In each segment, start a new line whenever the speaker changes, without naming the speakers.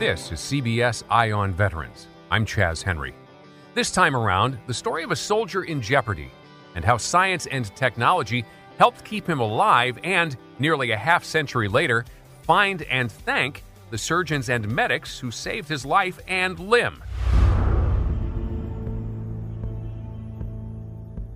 This is CBS Eye on Veterans. I'm Chaz Henry. This time around, the story of a soldier in jeopardy and how science and technology helped keep him alive and, nearly a half century later, find and thank the surgeons and medics who saved his life and limb.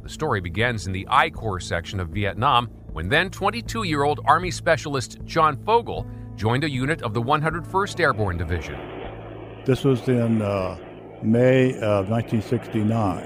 The story begins in the I Corps section of Vietnam when then 22 year old Army Specialist John Fogel joined a unit of the 101st Airborne Division.
This was in uh, May of 1969,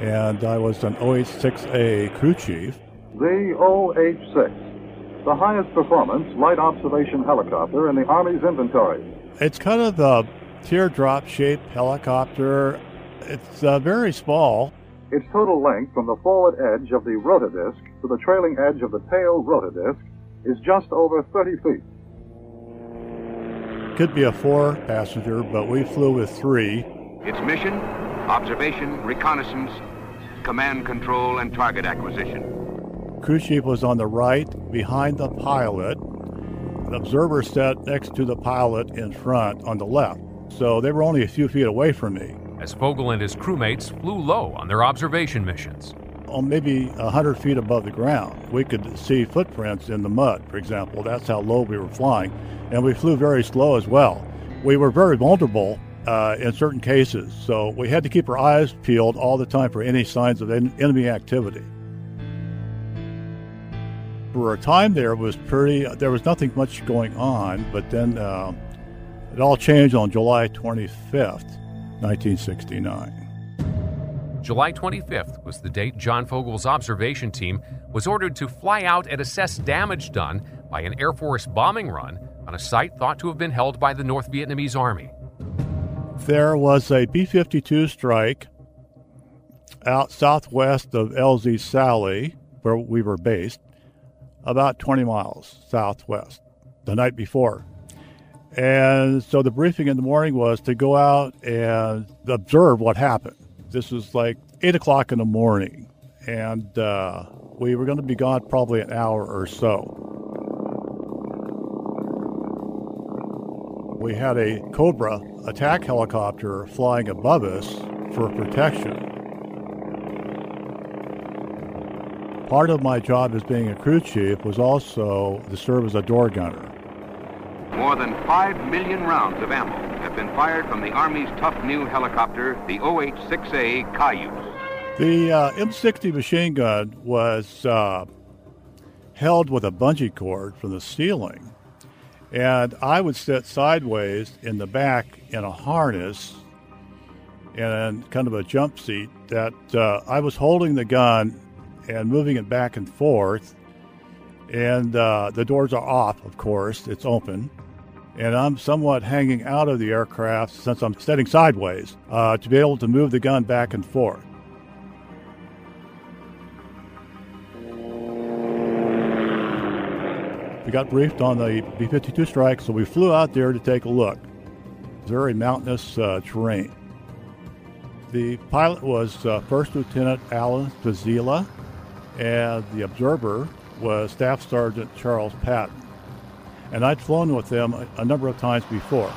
and I was an OH-6A crew chief.
The OH-6, the highest performance light observation helicopter in the Army's inventory.
It's kind of a teardrop-shaped helicopter. It's uh, very small.
Its total length from the forward edge of the rotordisc to the trailing edge of the tail rotordisc is just over 30 feet.
Could be a four passenger, but we flew with three.
Its mission observation, reconnaissance, command control, and target acquisition.
Crew chief was on the right, behind the pilot. The observer sat next to the pilot in front on the left. So they were only a few feet away from me.
As Fogel and his crewmates flew low on their observation missions.
On maybe 100 feet above the ground, we could see footprints in the mud, for example. That's how low we were flying. And we flew very slow as well. We were very vulnerable uh, in certain cases, so we had to keep our eyes peeled all the time for any signs of en- enemy activity. For a time there was pretty, there was nothing much going on, but then uh, it all changed on July 25th, 1969.
July 25th was the date John Fogel's observation team was ordered to fly out and assess damage done by an Air Force bombing run on a site thought to have been held by the North Vietnamese Army.
There was a B 52 strike out southwest of LZ Sally, where we were based, about 20 miles southwest the night before. And so the briefing in the morning was to go out and observe what happened. This was like 8 o'clock in the morning, and uh, we were going to be gone probably an hour or so. We had a Cobra attack helicopter flying above us for protection. Part of my job as being a crew chief was also to serve as a door gunner.
More than 5 million rounds of ammo been fired from the Army's tough new helicopter, the OH-6A Cayuse.
The uh, M60 machine gun was uh, held with a bungee cord from the ceiling, and I would sit sideways in the back in a harness and kind of a jump seat that uh, I was holding the gun and moving it back and forth. And uh, the doors are off, of course, it's open. And I'm somewhat hanging out of the aircraft since I'm sitting sideways uh, to be able to move the gun back and forth. We got briefed on the B 52 strike, so we flew out there to take a look. Very mountainous uh, terrain. The pilot was uh, First Lieutenant Alan Fazila, and the observer was Staff Sergeant Charles Patton. And I'd flown with them a, number of times before.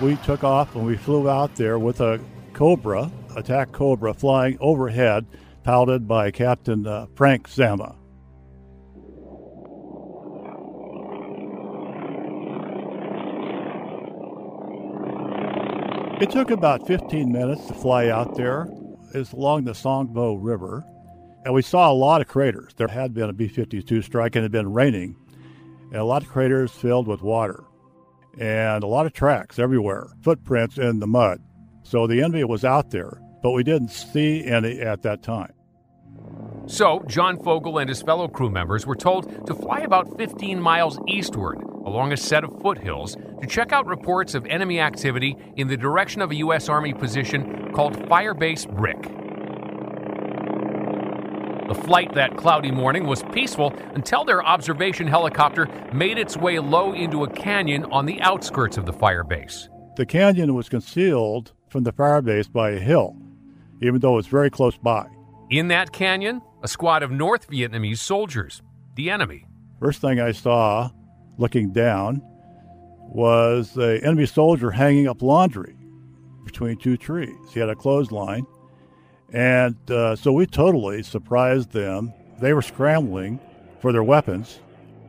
We took off and we flew out there with a Cobra, attack Cobra, flying overhead, piloted by Captain uh, Frank Zama. It took about 15 minutes to fly out there. It's along the Song Bo River, and we saw a lot of craters. There had been a B 52 strike and it had been raining, and a lot of craters filled with water, and a lot of tracks everywhere, footprints in the mud. So the enemy was out there, but we didn't see any at that time.
So, John Fogel and his fellow crew members were told to fly about 15 miles eastward along a set of foothills to check out reports of enemy activity in the direction of a U.S. Army position called Firebase Brick. The flight that cloudy morning was peaceful until their observation helicopter made its way low into a canyon on the outskirts of the firebase.
The canyon was concealed from the firebase by a hill, even though it's very close by.
In that canyon, a squad of North Vietnamese soldiers, the enemy.
First thing I saw looking down was an enemy soldier hanging up laundry between two trees. He had a clothesline and uh, so we totally surprised them. They were scrambling for their weapons.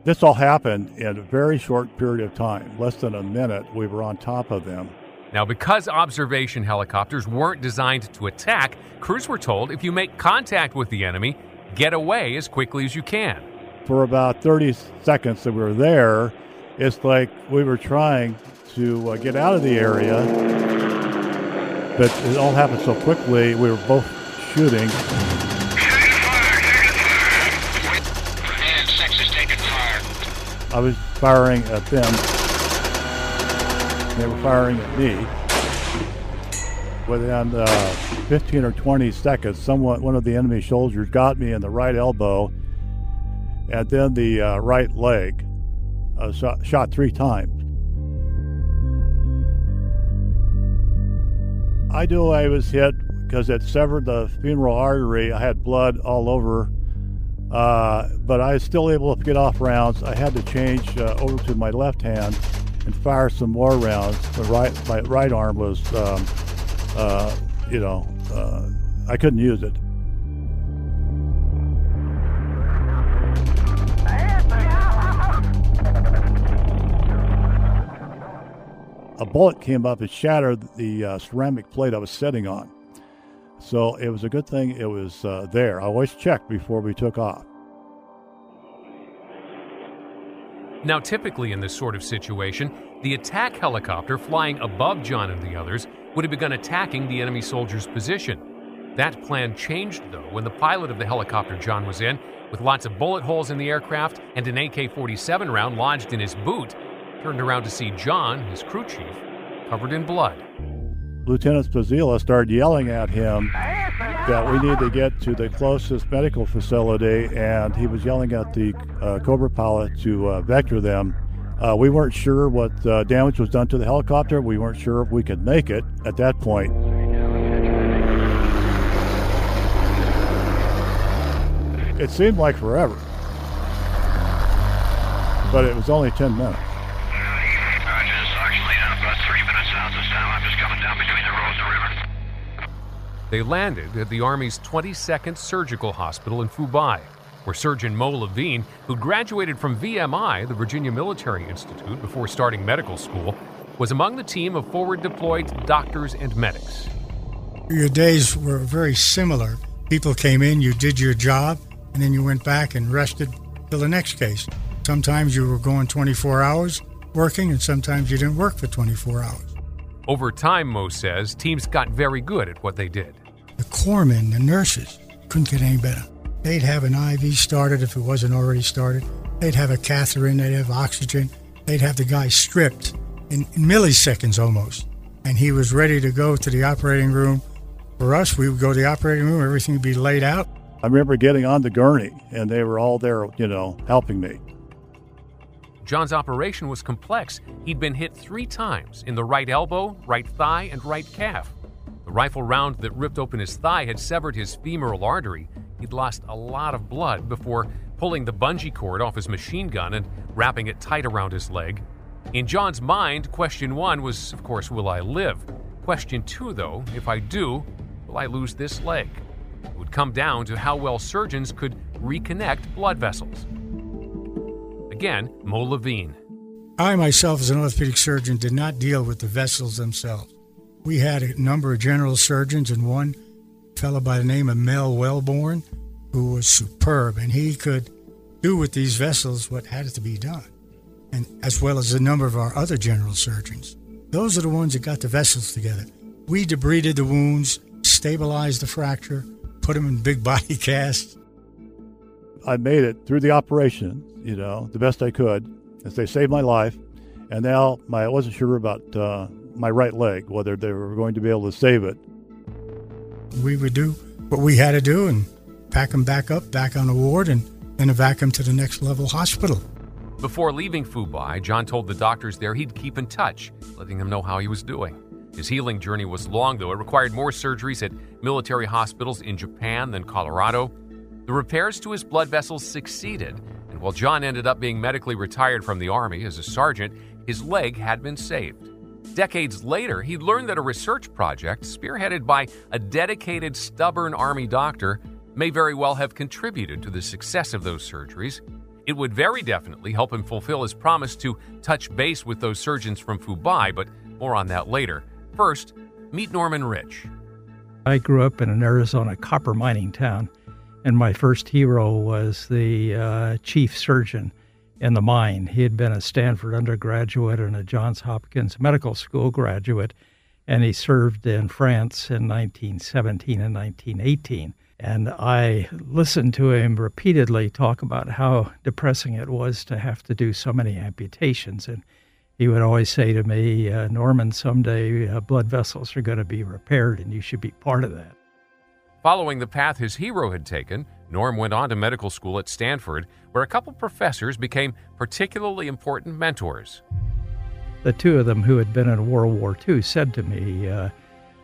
This all happened in a very short period of time. Less than a minute, we were on top of them.
Now, because observation helicopters weren't designed to attack, crews were told if you make contact with the enemy, get away as quickly as you can.
For about 30 seconds that we were there, it's like we were trying to uh, get out of the area but it all happened so quickly. We were both shooting. I was firing at them. They were firing at me. Within uh, 15 or 20 seconds, someone, one of the enemy soldiers got me in the right elbow and then the uh, right leg. Uh, shot, shot three times. I knew I was hit because it severed the femoral artery. I had blood all over, uh, but I was still able to get off rounds. I had to change uh, over to my left hand and fire some more rounds. The right, my right arm was, um, uh, you know, uh, I couldn't use it. A bullet came up and shattered the uh, ceramic plate I was sitting on. So it was a good thing it was uh, there. I always checked before we took off.
Now, typically in this sort of situation, the attack helicopter flying above John and the others would have begun attacking the enemy soldier's position. That plan changed, though, when the pilot of the helicopter John was in, with lots of bullet holes in the aircraft and an AK 47 round lodged in his boot, turned around to see John, his crew chief, covered in blood.
Lieutenant Spazila started yelling at him that we need to get to the closest medical facility, and he was yelling at the uh, Cobra pilot to uh, vector them. Uh, we weren't sure what uh, damage was done to the helicopter. We weren't sure if we could make it at that point. It seemed like forever, but it was only 10 minutes.
They landed at the Army's 22nd Surgical Hospital in Phu Bai, where surgeon Mo Levine, who graduated from VMI, the Virginia Military Institute, before starting medical school, was among the team of forward deployed doctors and medics.
Your days were very similar. People came in, you did your job, and then you went back and rested till the next case. Sometimes you were going 24 hours working, and sometimes you didn't work for 24 hours.
Over time, Mo says, teams got very good at what they did.
The corpsmen, the nurses, couldn't get any better. They'd have an IV started if it wasn't already started. They'd have a catheter in, they'd have oxygen. They'd have the guy stripped in, in milliseconds almost. And he was ready to go to the operating room. For us, we would go to the operating room, everything would be laid out.
I remember getting on the gurney, and they were all there, you know, helping me.
John's operation was complex. He'd been hit three times in the right elbow, right thigh, and right calf. The rifle round that ripped open his thigh had severed his femoral artery. He'd lost a lot of blood before pulling the bungee cord off his machine gun and wrapping it tight around his leg. In John's mind, question one was, of course, will I live? Question two, though, if I do, will I lose this leg? It would come down to how well surgeons could reconnect blood vessels. Again, Mo Levine.
I myself, as an orthopedic surgeon, did not deal with the vessels themselves. We had a number of general surgeons and one fellow by the name of Mel Wellborn who was superb and he could do with these vessels what had to be done, and as well as a number of our other general surgeons. Those are the ones that got the vessels together. We debrided the wounds, stabilized the fracture, put them in big body casts.
I made it through the operation, you know, the best I could, as they saved my life. And now my, I wasn't sure about uh, my right leg, whether they were going to be able to save it.
We would do what we had to do and pack them back up, back on the ward, and then evac them to the next level hospital.
Before leaving Phu Bai, John told the doctors there he'd keep in touch, letting them know how he was doing. His healing journey was long, though. It required more surgeries at military hospitals in Japan than Colorado. The repairs to his blood vessels succeeded, and while John ended up being medically retired from the Army as a sergeant, his leg had been saved. Decades later, he learned that a research project, spearheaded by a dedicated, stubborn Army doctor, may very well have contributed to the success of those surgeries. It would very definitely help him fulfill his promise to touch base with those surgeons from Phu Bai, but more on that later. First, meet Norman Rich.
I grew up in an Arizona copper mining town, and my first hero was the uh, chief surgeon in the mine. He had been a Stanford undergraduate and a Johns Hopkins Medical School graduate, and he served in France in 1917 and 1918. And I listened to him repeatedly talk about how depressing it was to have to do so many amputations. And he would always say to me, uh, Norman, someday uh, blood vessels are going to be repaired and you should be part of that.
Following the path his hero had taken, Norm went on to medical school at Stanford, where a couple professors became particularly important mentors.
The two of them who had been in World War II said to me, uh,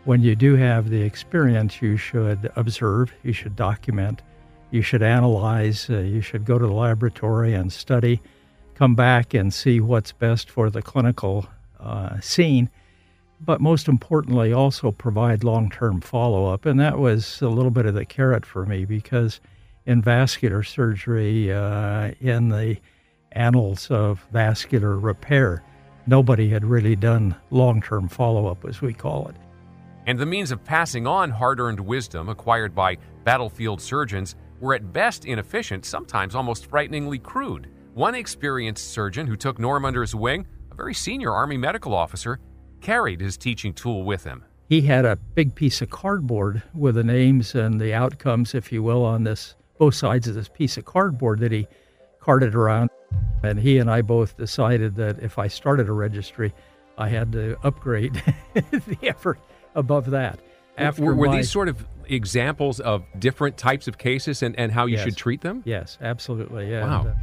when you do have the experience, you should observe, you should document, you should analyze, uh, you should go to the laboratory and study, come back and see what's best for the clinical uh, scene, but most importantly, also provide long term follow up. And that was a little bit of the carrot for me because in vascular surgery, uh, in the annals of vascular repair, nobody had really done long term follow up, as we call it
and the means of passing on hard earned wisdom acquired by battlefield surgeons were at best inefficient, sometimes almost frighteningly crude. One experienced surgeon who took Norm under his wing, a very senior Army medical officer, carried his teaching tool with him.
He had a big piece of cardboard with the names and the outcomes, if you will, on this both sides of this piece of cardboard that he carted around. And he and I both decided that if I started a registry, I had to upgrade the effort above that.
After were, were my, these sort of examples of different types of cases and, and how you
yes,
should treat them?
Yes, absolutely.
Yeah. Wow. And, uh,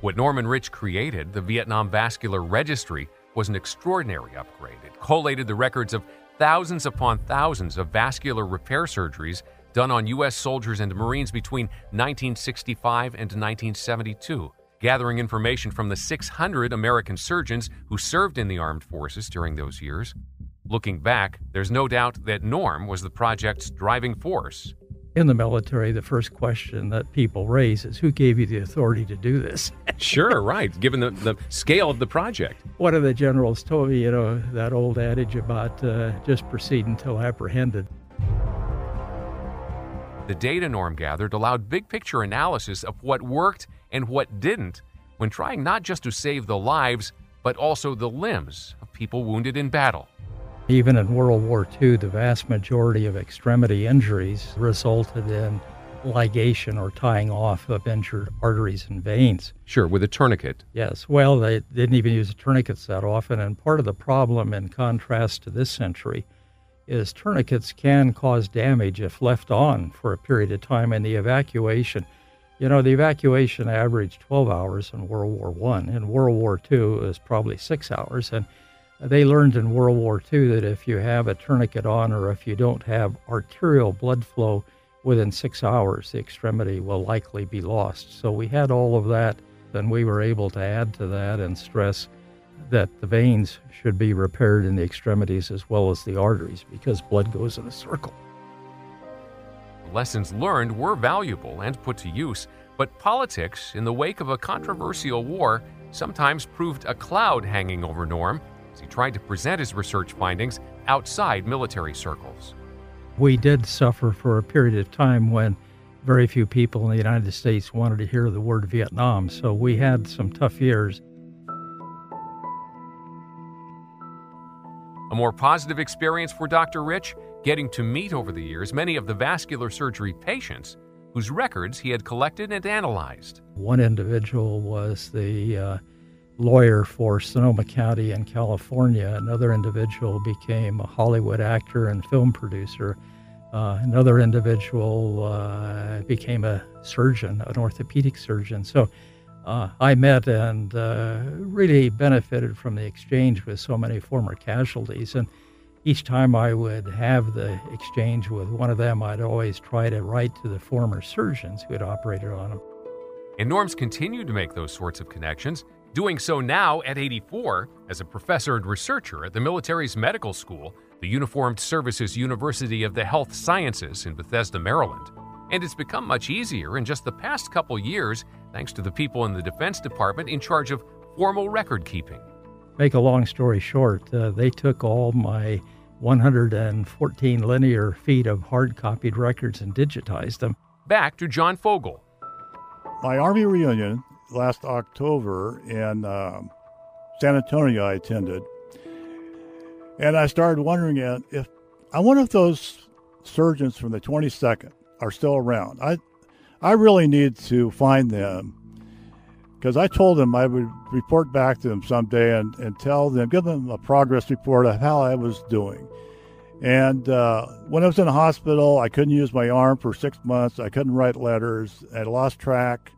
what Norman Rich created, the Vietnam Vascular Registry, was an extraordinary upgrade. It collated the records of thousands upon thousands of vascular repair surgeries done on U.S. soldiers and Marines between 1965 and 1972, gathering information from the 600 American surgeons who served in the armed forces during those years. Looking back, there's no doubt that Norm was the project's driving force.
In the military, the first question that people raise is who gave you the authority to do this?
sure, right, given the, the scale of the project.
One of the generals told me, you know, that old adage about uh, just proceed until apprehended.
The data Norm gathered allowed big picture analysis of what worked and what didn't when trying not just to save the lives, but also the limbs of people wounded in battle.
Even in World War II, the vast majority of extremity injuries resulted in ligation or tying off of injured arteries and veins.
Sure, with a tourniquet.
Yes. Well, they didn't even use tourniquets that often. And part of the problem, in contrast to this century, is tourniquets can cause damage if left on for a period of time. And the evacuation, you know, the evacuation averaged 12 hours in World War I. In World War II, it was probably six hours. And they learned in World War II that if you have a tourniquet on or if you don't have arterial blood flow within six hours, the extremity will likely be lost. So we had all of that, and we were able to add to that and stress that the veins should be repaired in the extremities as well as the arteries because blood goes in a circle.
Lessons learned were valuable and put to use, but politics, in the wake of a controversial war, sometimes proved a cloud hanging over Norm as he tried to present his research findings outside military circles.
We did suffer for a period of time when very few people in the United States wanted to hear the word Vietnam, so we had some tough years.
A more positive experience for Dr. Rich, getting to meet over the years many of the vascular surgery patients whose records he had collected and analyzed.
One individual was the uh, lawyer for Sonoma County in California. Another individual became a Hollywood actor and film producer. Uh, another individual uh, became a surgeon, an orthopedic surgeon. So uh, I met and uh, really benefited from the exchange with so many former casualties. And each time I would have the exchange with one of them, I'd always try to write to the former surgeons who had operated on them.
And Norm's continued to make those sorts of connections, doing so now at 84 as a professor and researcher at the military's medical school, the Uniformed Services University of the Health Sciences in Bethesda, Maryland. And it's become much easier in just the past couple years thanks to the people in the Defense Department in charge of formal record keeping.
Make a long story short, uh, they took all my 114 linear feet of hard copied records and digitized them.
Back to John Fogel.
My Army reunion last October in um, San Antonio, I attended. And I started wondering if I wonder if those surgeons from the 22nd are still around. I I really need to find them because I told them I would report back to them someday and, and tell them, give them a progress report of how I was doing. And uh, when I was in the hospital, I couldn't use my arm for six months. I couldn't write letters. I lost track,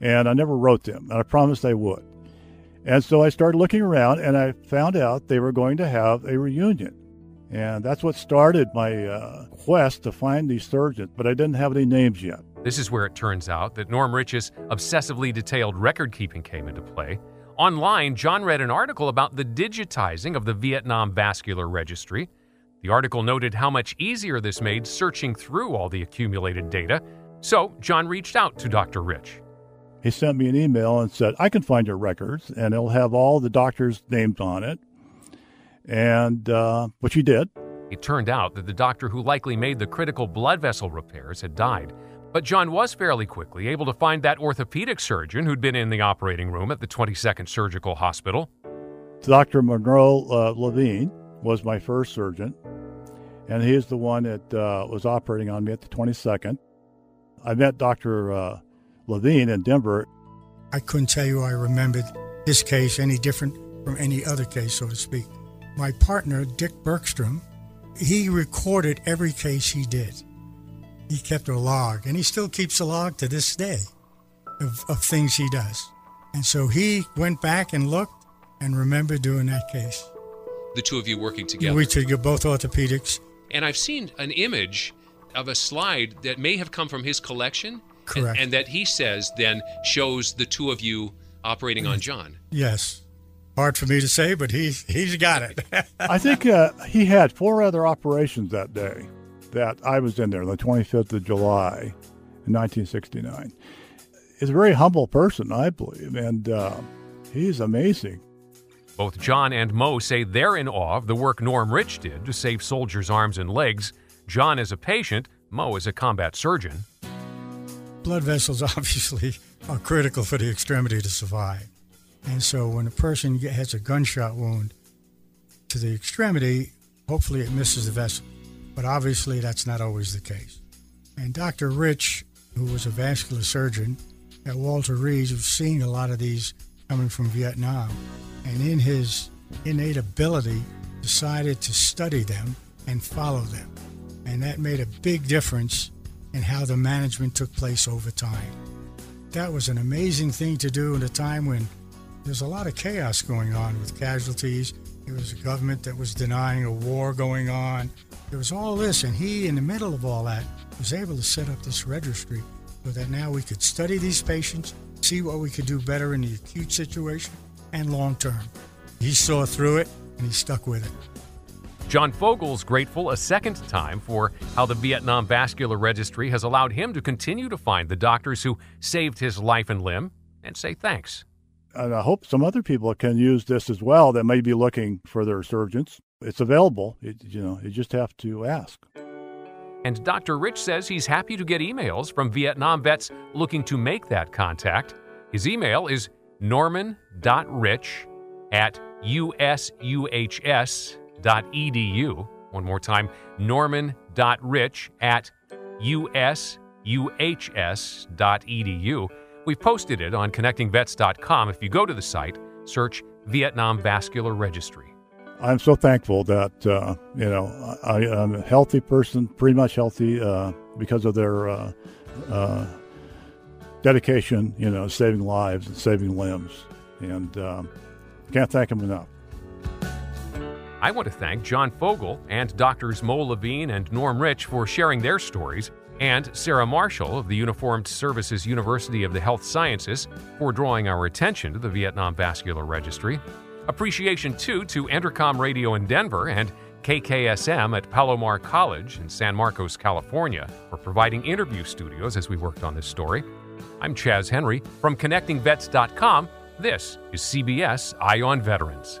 and I never wrote them. And I promised I would. And so I started looking around, and I found out they were going to have a reunion. And that's what started my uh, quest to find these surgeons, but I didn't have any names yet.
This is where it turns out that Norm Rich's obsessively detailed record keeping came into play. Online, John read an article about the digitizing of the Vietnam Vascular Registry. The article noted how much easier this made searching through all the accumulated data. So, John reached out to Dr. Rich.
He sent me an email and said, I can find your records, and it'll have all the doctors' names on it. And, uh, which he did.
It turned out that the doctor who likely made the critical blood vessel repairs had died, but John was fairly quickly able to find that orthopedic surgeon who'd been in the operating room at the 22nd Surgical Hospital.
Dr. Monroe uh, Levine was my first surgeon, and he's the one that uh, was operating on me at the 22nd. I met Dr. Uh, Levine in Denver.
I couldn't tell you I remembered this case any different from any other case, so to speak. My partner, Dick Bergstrom, he recorded every case he did he kept a log, and he still keeps a log to this day of, of things he does. And so he went back and looked and remembered doing that case.
The two of you working together.
We took both orthopedics.
And I've seen an image of a slide that may have come from his collection.
Correct.
And, and that he says then shows the two of you operating on John.
Yes. Hard for me to say, but he, he's got it.
I think uh, he had four other operations that day that I was in there, the 25th of July in 1969. He's a very humble person, I believe, and uh, he's amazing.
Both John and Mo say they're in awe of the work Norm Rich did to save soldiers' arms and legs. John is a patient, Mo is a combat surgeon.
Blood vessels obviously are critical for the extremity to survive. And so when a person has a gunshot wound to the extremity, hopefully it misses the vessel but obviously that's not always the case. And Dr. Rich, who was a vascular surgeon at Walter Reed, was seeing a lot of these coming from Vietnam, and in his innate ability, decided to study them and follow them. And that made a big difference in how the management took place over time. That was an amazing thing to do in a time when there's a lot of chaos going on with casualties. There was a government that was denying a war going on. There was all this, and he, in the middle of all that, was able to set up this registry so that now we could study these patients, see what we could do better in the acute situation and long term. He saw through it and he stuck with it.
John Fogel's grateful a second time for how the Vietnam Vascular Registry has allowed him to continue to find the doctors who saved his life and limb and say thanks.
And I hope some other people can use this as well that may be looking for their surgeons. It's available. It, you know, you just have to ask.
And Dr. Rich says he's happy to get emails from Vietnam vets looking to make that contact. His email is norman.rich at usuhs.edu. One more time, norman.rich at usuhs.edu. We've posted it on connectingvets.com. If you go to the site, search Vietnam Vascular Registry.
I'm so thankful that uh, you know I, am a healthy person, pretty much healthy uh, because of their uh, uh, dedication, you know, saving lives and saving limbs, and um, can't thank them enough.
I want to thank John Fogel and doctors Mo Levine and Norm Rich for sharing their stories, and Sarah Marshall of the Uniformed Services University of the Health Sciences for drawing our attention to the Vietnam Vascular Registry. Appreciation, too, to Entercom Radio in Denver and KKSM at Palomar College in San Marcos, California, for providing interview studios as we worked on this story. I'm Chaz Henry from ConnectingVets.com. This is CBS Eye on Veterans.